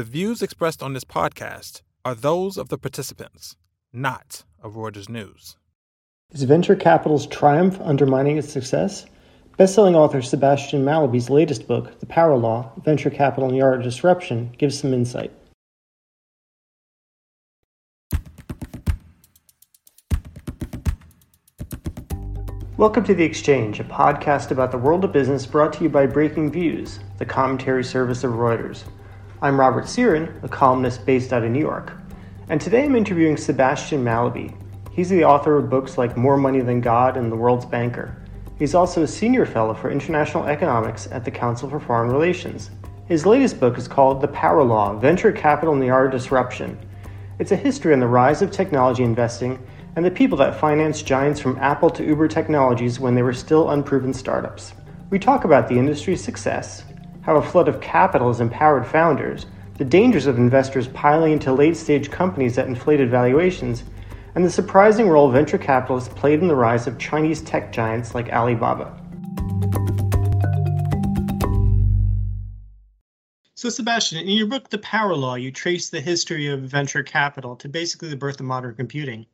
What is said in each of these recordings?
The views expressed on this podcast are those of the participants, not of Reuters News. Is venture capital's triumph undermining its success? Bestselling author Sebastian Mallaby's latest book, The Power Law Venture Capital and the Art of Disruption, gives some insight. Welcome to The Exchange, a podcast about the world of business brought to you by Breaking Views, the commentary service of Reuters. I'm Robert Cyran, a columnist based out of New York, and today I'm interviewing Sebastian Mallaby. He's the author of books like More Money Than God and The World's Banker. He's also a senior fellow for international economics at the Council for Foreign Relations. His latest book is called The Power Law Venture Capital and the Art of Disruption. It's a history on the rise of technology investing and the people that financed giants from Apple to Uber Technologies when they were still unproven startups. We talk about the industry's success, how a flood of capital has empowered founders, the dangers of investors piling into late stage companies at inflated valuations, and the surprising role venture capitalists played in the rise of Chinese tech giants like Alibaba. So, Sebastian, in your book, The Power Law, you trace the history of venture capital to basically the birth of modern computing.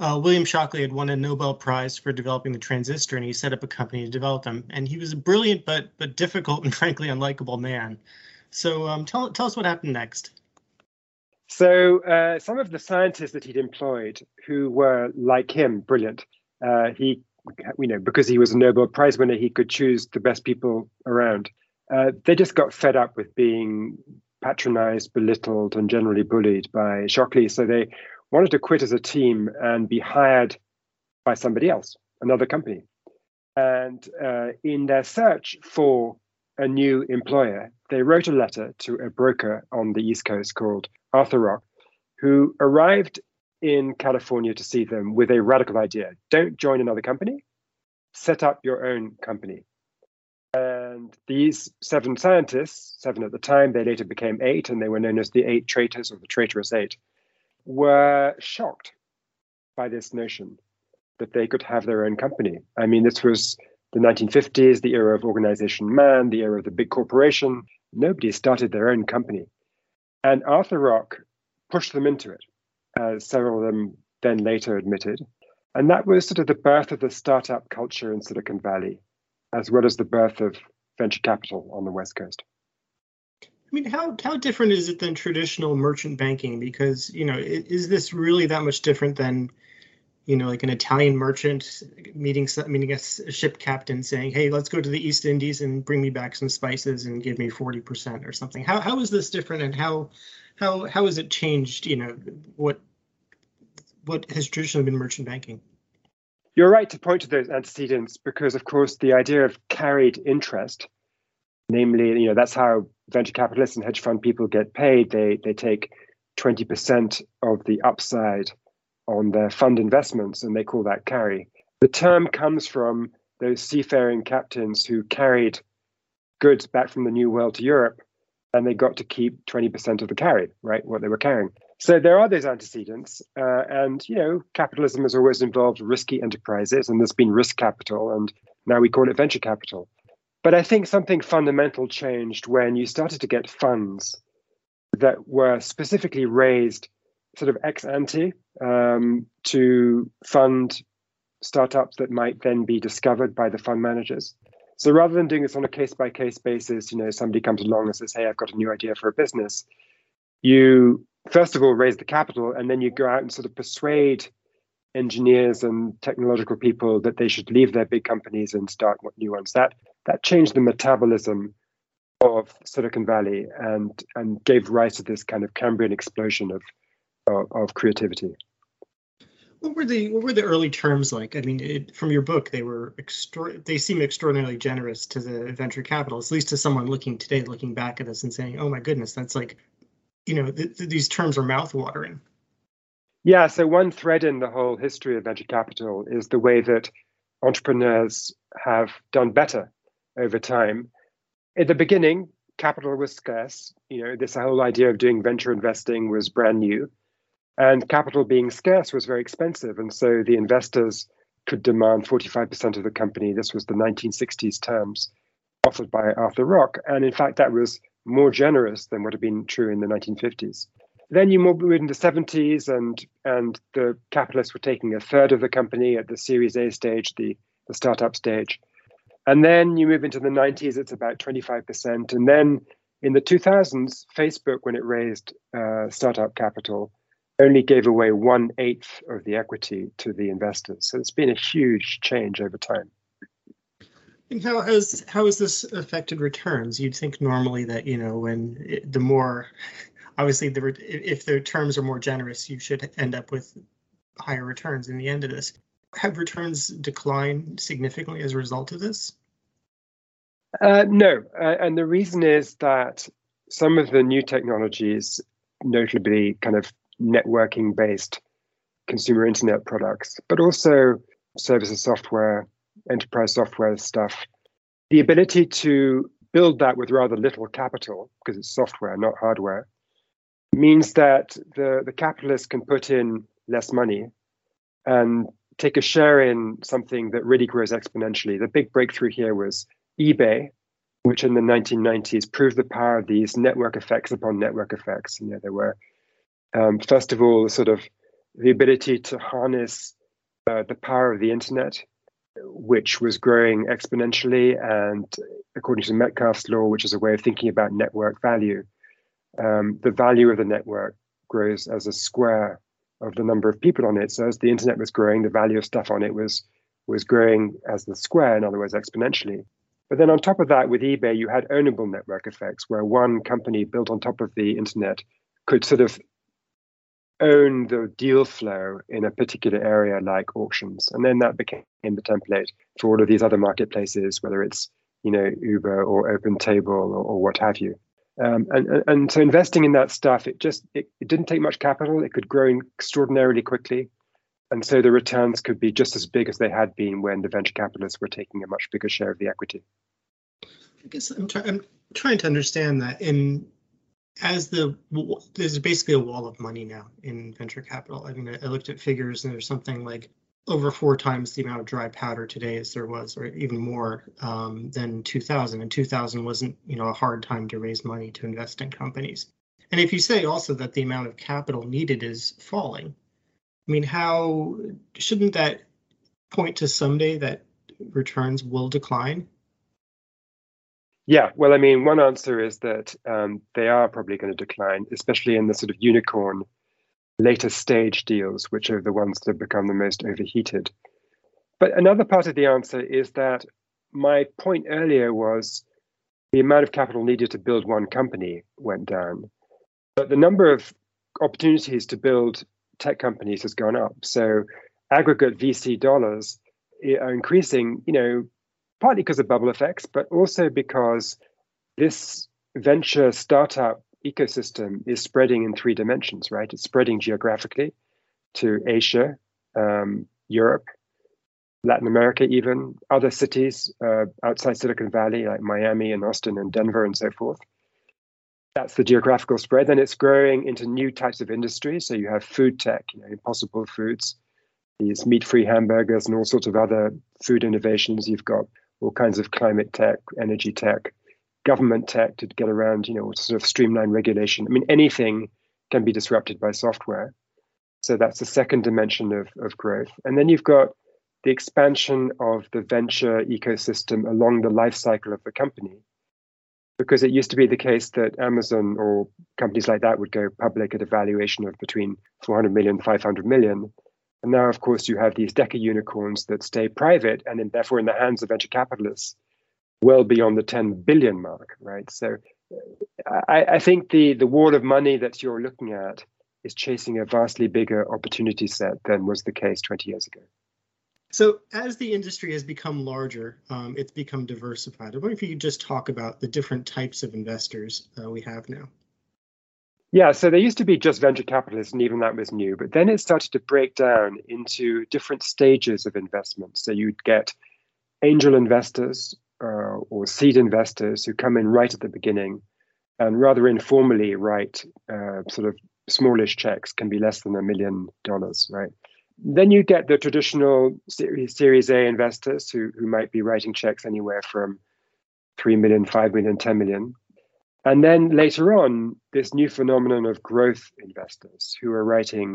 Uh, William Shockley had won a Nobel Prize for developing the transistor, and he set up a company to develop them. And he was a brilliant but but difficult and frankly unlikable man. So um, tell tell us what happened next. So uh, some of the scientists that he'd employed, who were like him, brilliant, uh, he, you know, because he was a Nobel Prize winner, he could choose the best people around. Uh, they just got fed up with being patronized, belittled, and generally bullied by Shockley. So they wanted to quit as a team and be hired by somebody else, another company. And uh, in their search for a new employer, they wrote a letter to a broker on the East Coast called Arthur Rock, who arrived in California to see them with a radical idea. Don't join another company, set up your own company. And these seven scientists, seven at the time, they later became eight, and they were known as the Eight Traitors or the Traitorous Eight were shocked by this notion that they could have their own company. I mean, this was the 1950s, the era of organization man, the era of the big corporation. Nobody started their own company. And Arthur Rock pushed them into it, as several of them then later admitted. And that was sort of the birth of the startup culture in Silicon Valley, as well as the birth of venture capital on the West Coast. I mean, how how different is it than traditional merchant banking? Because you know, is this really that much different than, you know, like an Italian merchant meeting meeting a ship captain saying, "Hey, let's go to the East Indies and bring me back some spices and give me forty percent or something." How how is this different, and how how how has it changed? You know, what what has traditionally been merchant banking? You're right to point to those antecedents because, of course, the idea of carried interest, namely, you know, that's how venture capitalists and hedge fund people get paid, they they take 20% of the upside on their fund investments and they call that carry. The term comes from those seafaring captains who carried goods back from the New World to Europe and they got to keep 20% of the carry, right? What they were carrying. So there are those antecedents. Uh, and, you know, capitalism has always involved risky enterprises and there's been risk capital and now we call it venture capital. But I think something fundamental changed when you started to get funds that were specifically raised sort of ex ante um, to fund startups that might then be discovered by the fund managers. So rather than doing this on a case by case basis, you know, somebody comes along and says, Hey, I've got a new idea for a business. You first of all raise the capital and then you go out and sort of persuade engineers and technological people that they should leave their big companies and start what new ones. That that changed the metabolism of Silicon Valley and and gave rise to this kind of Cambrian explosion of of, of creativity. What were the what were the early terms like? I mean, it, from your book, they were extra, they seem extraordinarily generous to the venture capitalists, at least to someone looking today, looking back at this and saying, "Oh my goodness, that's like, you know, th- th- these terms are mouthwatering." Yeah. So one thread in the whole history of venture capital is the way that entrepreneurs have done better over time. At the beginning, capital was scarce. You know, this whole idea of doing venture investing was brand new. And capital being scarce was very expensive. And so the investors could demand 45% of the company. This was the 1960s terms offered by Arthur Rock. And in fact, that was more generous than would have been true in the 1950s. Then you move into the 70s, and and the capitalists were taking a third of the company at the Series A stage, the, the startup stage. And then you move into the 90s, it's about 25%. And then in the 2000s, Facebook, when it raised uh, startup capital, only gave away one eighth of the equity to the investors. So it's been a huge change over time. And how has how has this affected returns? You'd think normally that you know when it, the more obviously the if the terms are more generous, you should end up with higher returns in the end of this. Have returns declined significantly as a result of this? Uh, no, uh, and the reason is that some of the new technologies, notably kind of networking based consumer internet products, but also services software, enterprise software stuff, the ability to build that with rather little capital, because it's software, not hardware, means that the, the capitalist can put in less money and take a share in something that really grows exponentially. The big breakthrough here was eBay, which in the 1990s proved the power of these network effects upon network effects. You know, there were, um, first of all, sort of the ability to harness uh, the power of the internet, which was growing exponentially. And according to Metcalfe's law, which is a way of thinking about network value, um, the value of the network grows as a square of the number of people on it. So as the internet was growing, the value of stuff on it was was growing as the square, in other words, exponentially. But then on top of that, with eBay, you had ownable network effects, where one company built on top of the internet could sort of own the deal flow in a particular area like auctions. And then that became the template for all of these other marketplaces, whether it's you know Uber or OpenTable or, or what have you. Um, and, and so investing in that stuff, it just it, it didn't take much capital. It could grow extraordinarily quickly, and so the returns could be just as big as they had been when the venture capitalists were taking a much bigger share of the equity. I guess I'm, try- I'm trying to understand that. In as the there's basically a wall of money now in venture capital. I mean, I looked at figures, and there's something like over four times the amount of dry powder today as there was, or even more um, than 2000. And 2000 wasn't, you know, a hard time to raise money to invest in companies. And if you say also that the amount of capital needed is falling, I mean, how shouldn't that point to someday that returns will decline? Yeah, well, I mean, one answer is that um, they are probably going to decline, especially in the sort of unicorn later stage deals, which are the ones that have become the most overheated. But another part of the answer is that my point earlier was the amount of capital needed to build one company went down, but the number of opportunities to build tech companies has gone up. So aggregate VC dollars eh, are increasing, you know, partly because of bubble effects, but also because this venture startup ecosystem is spreading in three dimensions, right? It's spreading geographically to Asia, um, Europe, Latin America, even other cities uh, outside Silicon Valley, like Miami and Austin and Denver and so forth. That's the geographical spread. Then it's growing into new types of industries. So you have food tech, you know, impossible foods, these meat-free hamburgers, and all sorts of other food innovations. You've got all kinds of climate tech, energy tech, government tech to get around, you know, sort of streamline regulation. I mean, anything can be disrupted by software. So that's the second dimension of, of growth. And then you've got the expansion of the venture ecosystem along the life cycle of the company. Because it used to be the case that Amazon or companies like that would go public at a valuation of between 400 million, 500 million. And now, of course, you have these deca unicorns that stay private and in, therefore in the hands of venture capitalists well beyond the 10 billion mark, right? So I, I, think the, the wall of money that you're looking at is chasing a vastly bigger opportunity set than was the case 20 years ago. So as the industry has become larger, um, it's become diversified. I wonder if you could just talk about the different types of investors uh, we have now. Yeah, so there used to be just venture capitalists, and even that was new. But then it started to break down into different stages of investment. So you'd get angel investors, or seed investors who come in right at the beginning and rather informally write uh, sort of smallish checks, can be less than a million dollars, right? Then you get the traditional series, series A investors who, who might be writing checks anywhere from 3 million, 5 million, 10 million. And then later on, this new phenomenon of growth investors who are writing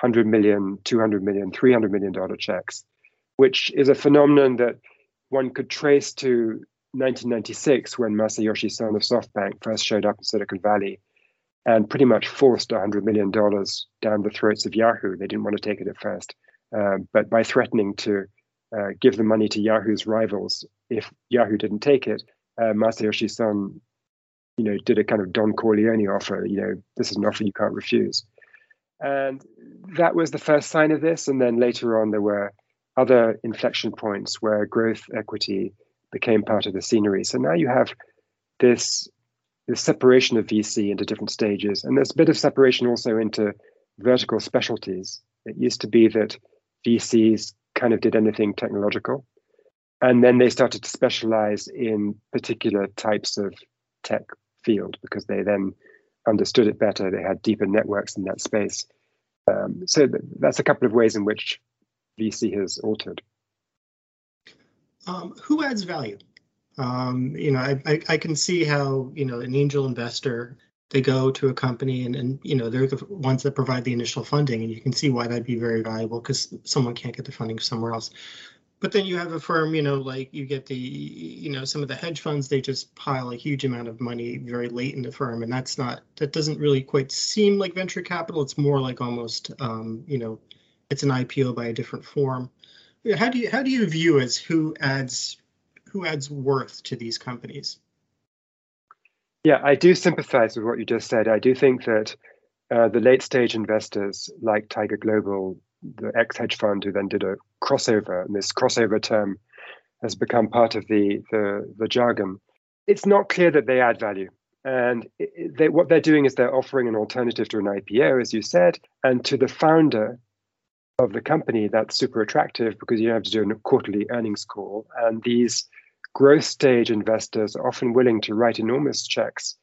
100 million, 200 million, 300 million dollar checks, which is a phenomenon that one could trace to 1996 when Masayoshi Son of SoftBank first showed up in Silicon Valley and pretty much forced $100 million down the throats of Yahoo. They didn't want to take it at first. Uh, but by threatening to uh, give the money to Yahoo's rivals if Yahoo didn't take it, uh, Masayoshi Son, you know, did a kind of Don Corleone offer. You know, this is an offer you can't refuse, and that was the first sign of this. And then later on, there were other inflection points where growth equity became part of the scenery. So now you have this this separation of VC into different stages, and there's a bit of separation also into vertical specialties. It used to be that VCs kind of did anything technological, and then they started to specialize in particular types of tech field because they then understood it better. They had deeper networks in that space. Um, so th- that's a couple of ways in which VC has altered. Um, who adds value? Um, you know, I, I, I, can see how, you know, an angel investor, they go to a company and, and, you know, they're the ones that provide the initial funding. And you can see why that'd be very valuable because someone can't get the funding somewhere else. But then you have a firm, you know, like you get the, you know, some of the hedge funds, they just pile a huge amount of money very late in the firm. And that's not, that doesn't really quite seem like venture capital. It's more like almost, um, you know, it's an IPO by a different form. How do you how do you view as who adds who adds worth to these companies? Yeah, I do sympathize with what you just said. I do think that uh, the late stage investors like Tiger Global, the ex hedge fund who then did a crossover, and this crossover term has become part of the the, the jargon. It's not clear that they add value. And they, what they're doing is they're offering an alternative to an IPO, as you said, and to the founder, of the company that's super attractive because you have to do a quarterly earnings call. And these growth stage investors are often willing to write enormous checks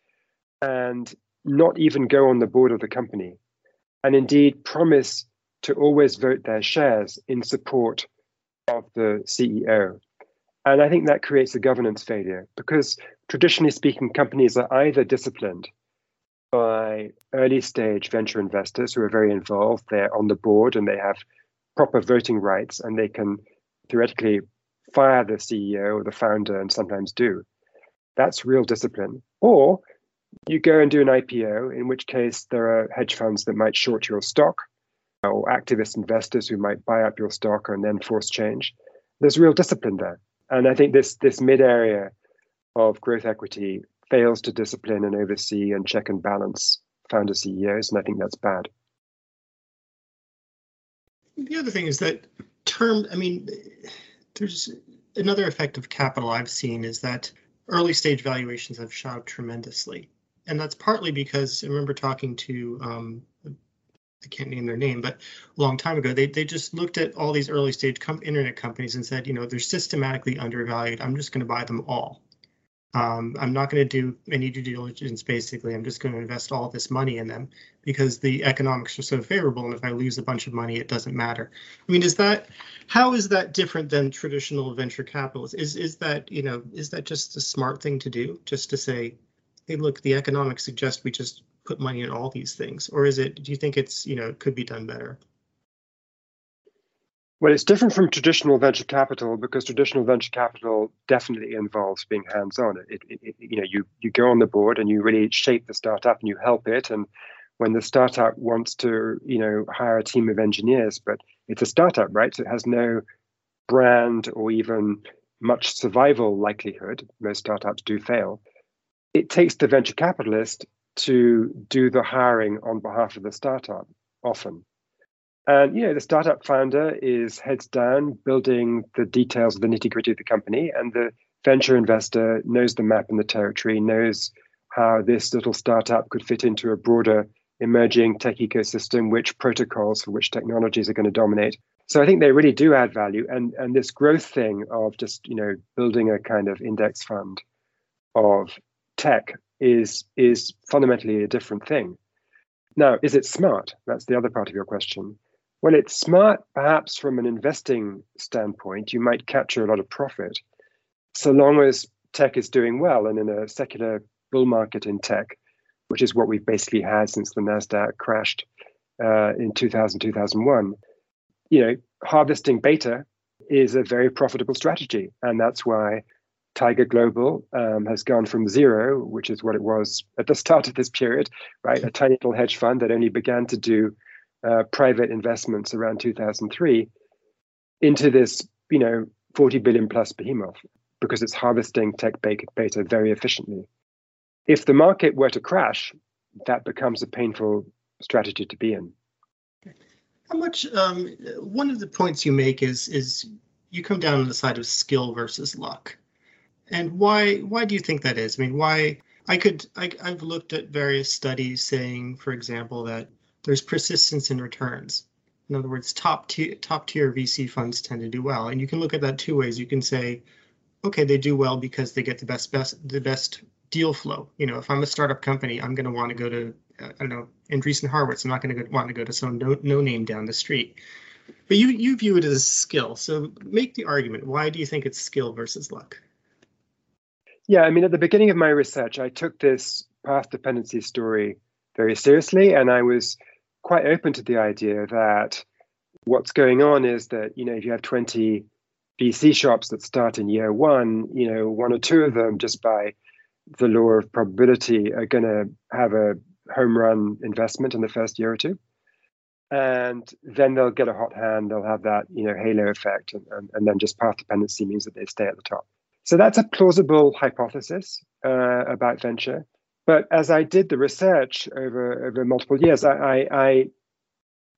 and not even go on the board of the company, and indeed promise to always vote their shares in support of the CEO. And I think that creates a governance failure because traditionally speaking, companies are either disciplined by early stage venture investors who are very involved. They're on the board and they have proper voting rights and they can theoretically fire the CEO or the founder and sometimes do. That's real discipline. Or you go and do an IPO, in which case there are hedge funds that might short your stock or activist investors who might buy up your stock and then force change. There's real discipline there. And I think this this mid area of growth equity fails to discipline and oversee and check and balance founder CEOs, and I think that's bad. The other thing is that term, I mean, there's another effect of capital I've seen is that early stage valuations have shot up tremendously. And that's partly because I remember talking to, um, I can't name their name, but a long time ago, they, they just looked at all these early stage com- internet companies and said, you know, they're systematically undervalued. I'm just going to buy them all. Um, I'm not going to do any due diligence. Basically, I'm just going to invest all this money in them because the economics are so favorable. And if I lose a bunch of money, it doesn't matter. I mean, is that how is that different than traditional venture capitalists? Is is that you know is that just a smart thing to do? Just to say, hey, look, the economics suggest we just put money in all these things, or is it? Do you think it's you know could be done better? Well, it's different from traditional venture capital because traditional venture capital definitely involves being hands-on. It, it, it, you know, you you go on the board and you really shape the startup and you help it. And when the startup wants to, you know, hire a team of engineers, but it's a startup, right? So it has no brand or even much survival likelihood. Most startups do fail. It takes the venture capitalist to do the hiring on behalf of the startup often. And you know, the startup founder is heads down building the details of the nitty gritty of the company, and the venture investor knows the map and the territory, knows how this little startup could fit into a broader emerging tech ecosystem, which protocols for which technologies are going to dominate. So I think they really do add value, and and this growth thing of just you know building a kind of index fund of tech is is fundamentally a different thing. Now, is it smart? That's the other part of your question. Well, it's smart, perhaps from an investing standpoint, you might capture a lot of profit so long as tech is doing well. And in a secular bull market in tech, which is what we've basically had since the Nasdaq crashed uh, in 2000 2001. You know, harvesting beta is a very profitable strategy, and that's why Tiger Global um, has gone from zero, which is what it was at the start of this period, right? A tiny little hedge fund that only began to do uh, private investments around 2003, into this, you know, 40 billion plus behemoth because it's harvesting tech beta very efficiently. If the market were to crash, that becomes a painful strategy to be in. How much? Um, one of the points you make is is you come down on the side of skill versus luck, and why? Why do you think that is? I mean, why? I could. I, I've looked at various studies saying, for example, that there's persistence in returns. In other words, top tier top tier VC funds tend to do well, and you can look at that two ways. You can say, okay, they do well because they get the best best the best deal flow. You know, if I'm a startup company, I'm going to want to go to uh, I don't know Andreessen Horowitz. I'm not going to want to go to some no, no name down the street. But you you view it as skill. So make the argument. Why do you think it's skill versus luck? Yeah, I mean, at the beginning of my research, I took this path dependency story very seriously, and I was quite open to the idea that what's going on is that you know if you have 20 VC shops that start in year one, you know one or two of them just by the law of probability are going to have a home run investment in the first year or two. And then they'll get a hot hand they'll have that you know halo effect and, and, and then just path dependency means that they stay at the top. So that's a plausible hypothesis uh, about venture but as i did the research over over multiple years I, I, I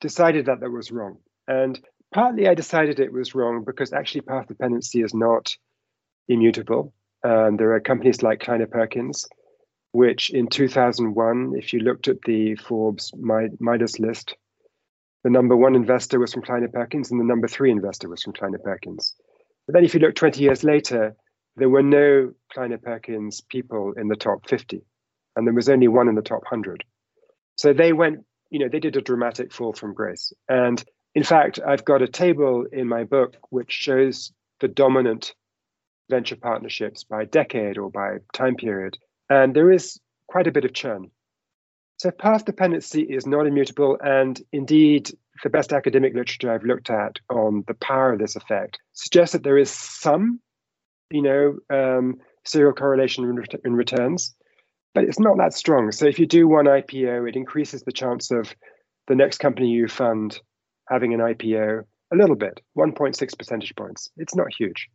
decided that that was wrong. And partly i decided it was wrong because actually path dependency is not immutable. Um, there are companies like kleiner perkins which in 2001, if you looked at the Forbes Midas list, the number one investor was from Kleiner Perkins and the number three investor was from Kleiner Perkins. But then if you look 20 years later, there were no Kleiner Perkins people in the top 50, and there was only one in the top 100. So they went, you know, they did a dramatic fall from grace. And in fact, I've got a table in my book which shows the dominant venture partnerships by decade or by time period and there is quite a bit of churn. So path dependency is not immutable, and indeed, the best academic literature I've looked at on the power of this effect suggests that there is some, you know, um, serial correlation in, ret- in returns, but it's not that strong. So if you do one IPO, it increases the chance of the next company you fund having an IPO a little bit, 1.6 percentage points. It's not huge.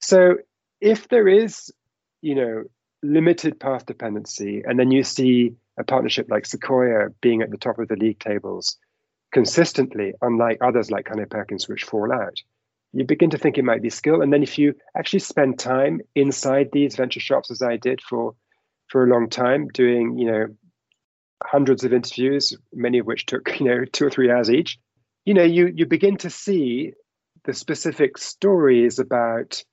So if there is, you know, limited path dependency, and then you see a partnership like Sequoia being at the top of the league tables consistently, unlike others like Kleiner Perkins, which fall out, you begin to think it might be skill. And then if you actually spend time inside these venture shops, as I did for for a long time, doing you know hundreds of interviews, many of which took you know two or three hours each, you know you you begin to see the specific stories about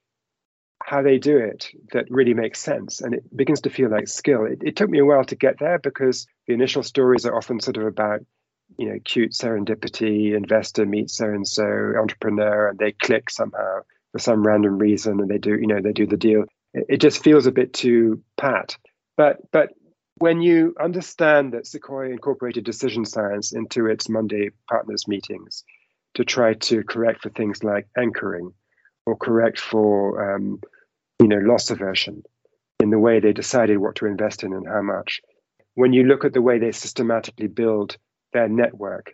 how they do it that really makes sense and it begins to feel like skill. It, it, took me a while to get there because the initial stories are often sort of about, you know, cute serendipity, investor meets so and so, entrepreneur, and they click somehow for some random reason and they do, you know, they do the deal. It, it just feels a bit too pat. But but when you understand that Sequoia incorporated decision science into its Monday partners meetings to try to correct for things like anchoring or correct for um, you know, loss aversion in the way they decided what to invest in and how much. When you look at the way they systematically build their network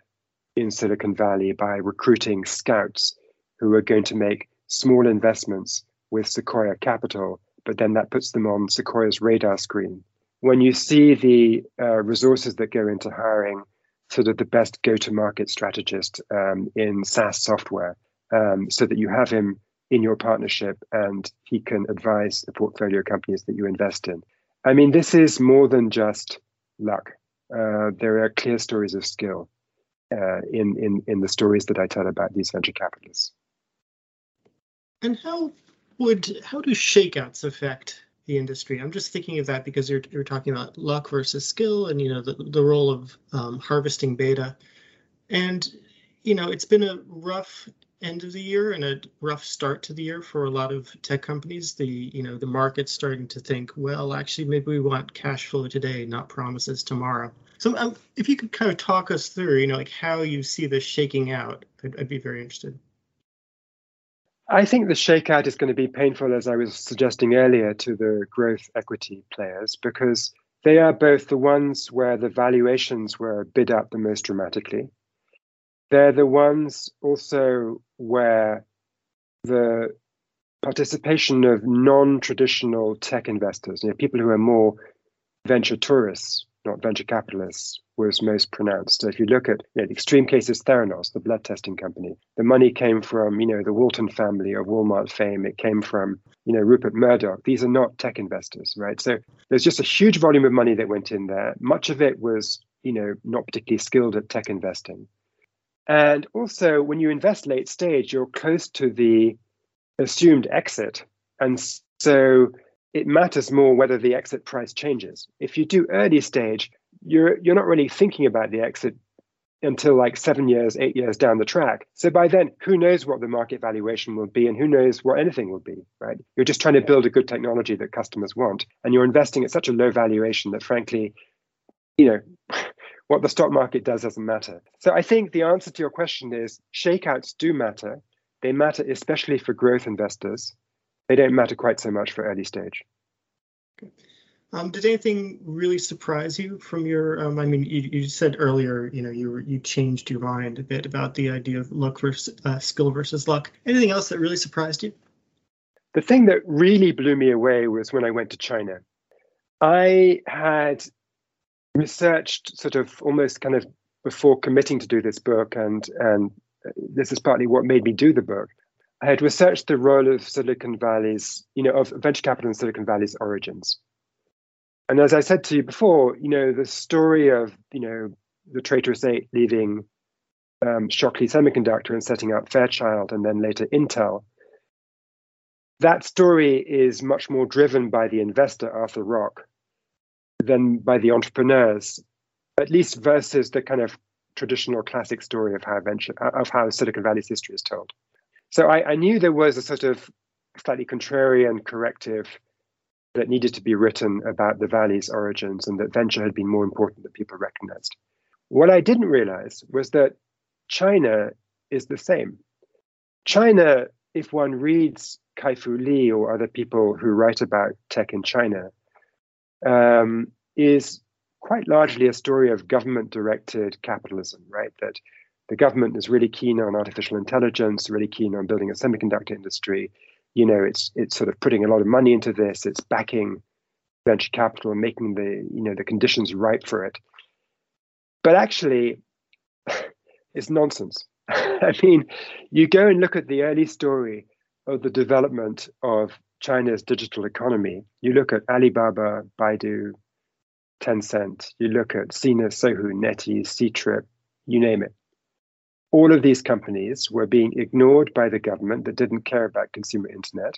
in Silicon Valley by recruiting scouts who are going to make small investments with Sequoia Capital, but then that puts them on Sequoia's radar screen. When you see the uh, resources that go into hiring sort of the best go to market strategist um, in SaaS software, um, so that you have him in your partnership and he can advise the portfolio companies that you invest in. I mean, this is more than just luck. Uh, there are clear stories of skill uh, in, in, in the stories that I tell about these venture capitalists. And how would how do shakeouts affect the industry? I'm just thinking of that because you're you're talking about luck versus skill, and you know the the role of um, harvesting beta, and you know it's been a rough end of the year and a rough start to the year for a lot of tech companies. The you know the market's starting to think, well, actually, maybe we want cash flow today, not promises tomorrow. So, um, if you could kind of talk us through, you know, like how you see this shaking out, I'd, I'd be very interested. I think the shakeout is going to be painful, as I was suggesting earlier, to the growth equity players because they are both the ones where the valuations were bid up the most dramatically. They're the ones also where the participation of non-traditional tech investors, you know, people who are more venture tourists, not venture capitalists, was most pronounced. So if you look at you know, the extreme cases, Theranos, the blood testing company, the money came from you know the Walton family of Walmart fame. It came from you know Rupert Murdoch. These are not tech investors, right? So there's just a huge volume of money that went in there. Much of it was you know not particularly skilled at tech investing. And also, when you invest late stage, you're close to the assumed exit, and so it matters more whether the exit price changes. If you do early stage, you're you're not really thinking about the exit until like seven years, eight years down the track. So by then, who knows what the market valuation will be and who knows what anything will be, right? You're just trying to build a good technology that customers want. And you're investing at such a low valuation that frankly, you know, what the stock market does doesn't matter. So I think the answer to your question is shakeouts do matter. They matter especially for growth investors. They don't matter quite so much for early stage. Okay. Um, did anything really surprise you from your? Um, I mean, you, you said earlier, you know, you you changed your mind a bit about the idea of luck versus uh, skill versus luck. Anything else that really surprised you? The thing that really blew me away was when I went to China. I had researched sort of almost kind of before committing to do this book, and and this is partly what made me do the book. I had researched the role of Silicon Valley's, you know, of venture capital in Silicon Valley's origins. And as I said to you before, you know, the story of, you know, the traitorous eight leaving um, Shockley Semiconductor and setting up Fairchild and then later Intel, that story is much more driven by the investor, Arthur Rock, than by the entrepreneurs, at least versus the kind of traditional classic story of how venture of how Silicon Valley's history is told. So I, I knew there was a sort of slightly contrarian corrective that needed to be written about the valley's origins and that venture had been more important than people recognized. What I didn't realize was that China is the same. China, if one reads Kai-Fu Lee or other people who write about tech in China, um, is quite largely a story of government directed capitalism, right? That the government is really keen on artificial intelligence, really keen on building a semiconductor industry, you know it's it's sort of putting a lot of money into this. It's backing venture capital and making the you know the conditions right for it. But actually it's nonsense. I mean you go and look at the early story of the development of china's digital economy. You look at alibaba baidu tencent. You look at sina sohu netease ctrip you name it all of these companies were being ignored by the government that didn't care about consumer internet.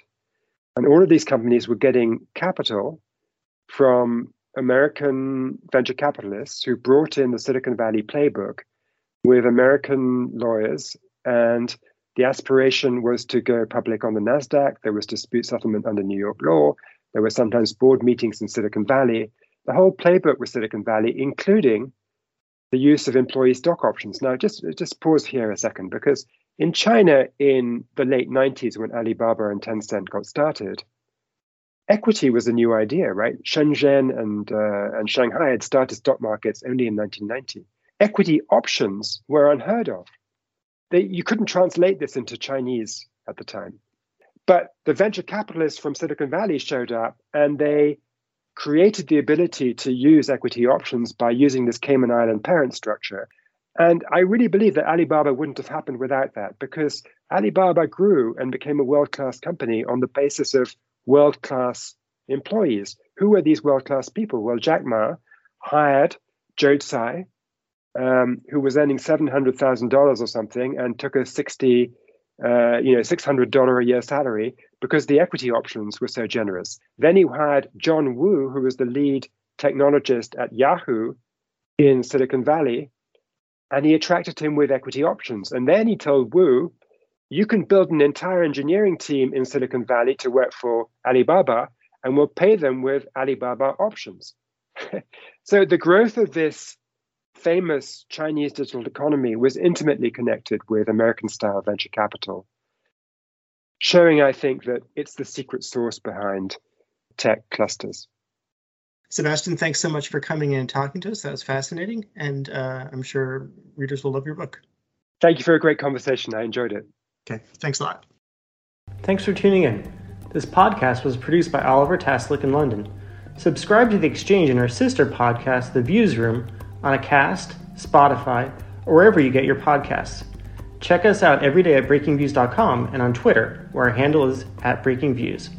And all of these companies were getting capital from American venture capitalists who brought in the Silicon Valley playbook with American lawyers. And the aspiration was to go public on the NASDAQ. There was dispute settlement under New York law. There were sometimes board meetings in Silicon Valley. The whole playbook was Silicon Valley, including the use of employee stock options. Now, just just pause here a second because in China in the late 90s, when Alibaba and Tencent got started, equity was a new idea, right? Shenzhen and uh, and Shanghai had started stock markets only in 1990. Equity options were unheard of. They, you couldn't translate this into Chinese at the time. But the venture capitalists from Silicon Valley showed up and they created the ability to use equity options by using this Cayman Island parent structure. And I really believe that Alibaba wouldn't have happened without that because Alibaba grew and became a world class company on the basis of world class employees. Who were these world class people? Well, Jack Ma hired Joe Tsai, um, who was earning $700,000 or something and took a 60 uh, you know, $600 a year salary because the equity options were so generous. Then he had John Wu, who was the lead technologist at Yahoo in Silicon Valley, and he attracted him with equity options. And then he told Wu, you can build an entire engineering team in Silicon Valley to work for Alibaba, and we'll pay them with Alibaba options. so the growth of this famous Chinese digital economy was intimately connected with American style venture capital, showing, I think, that it's the secret source behind tech clusters. Sebastian, thanks so much for coming in and talking to us. That was fascinating, and uh, I'm sure readers will love your book. Thank you for a great conversation. I enjoyed it. Okay, thanks a lot. Thanks for tuning in. This podcast was produced by Oliver Taslick in London. Subscribe to The Exchange and our sister podcast, The Views Room, on Acast, Spotify, or wherever you get your podcasts. Check us out every day at breakingviews.com and on Twitter, where our handle is at breakingviews.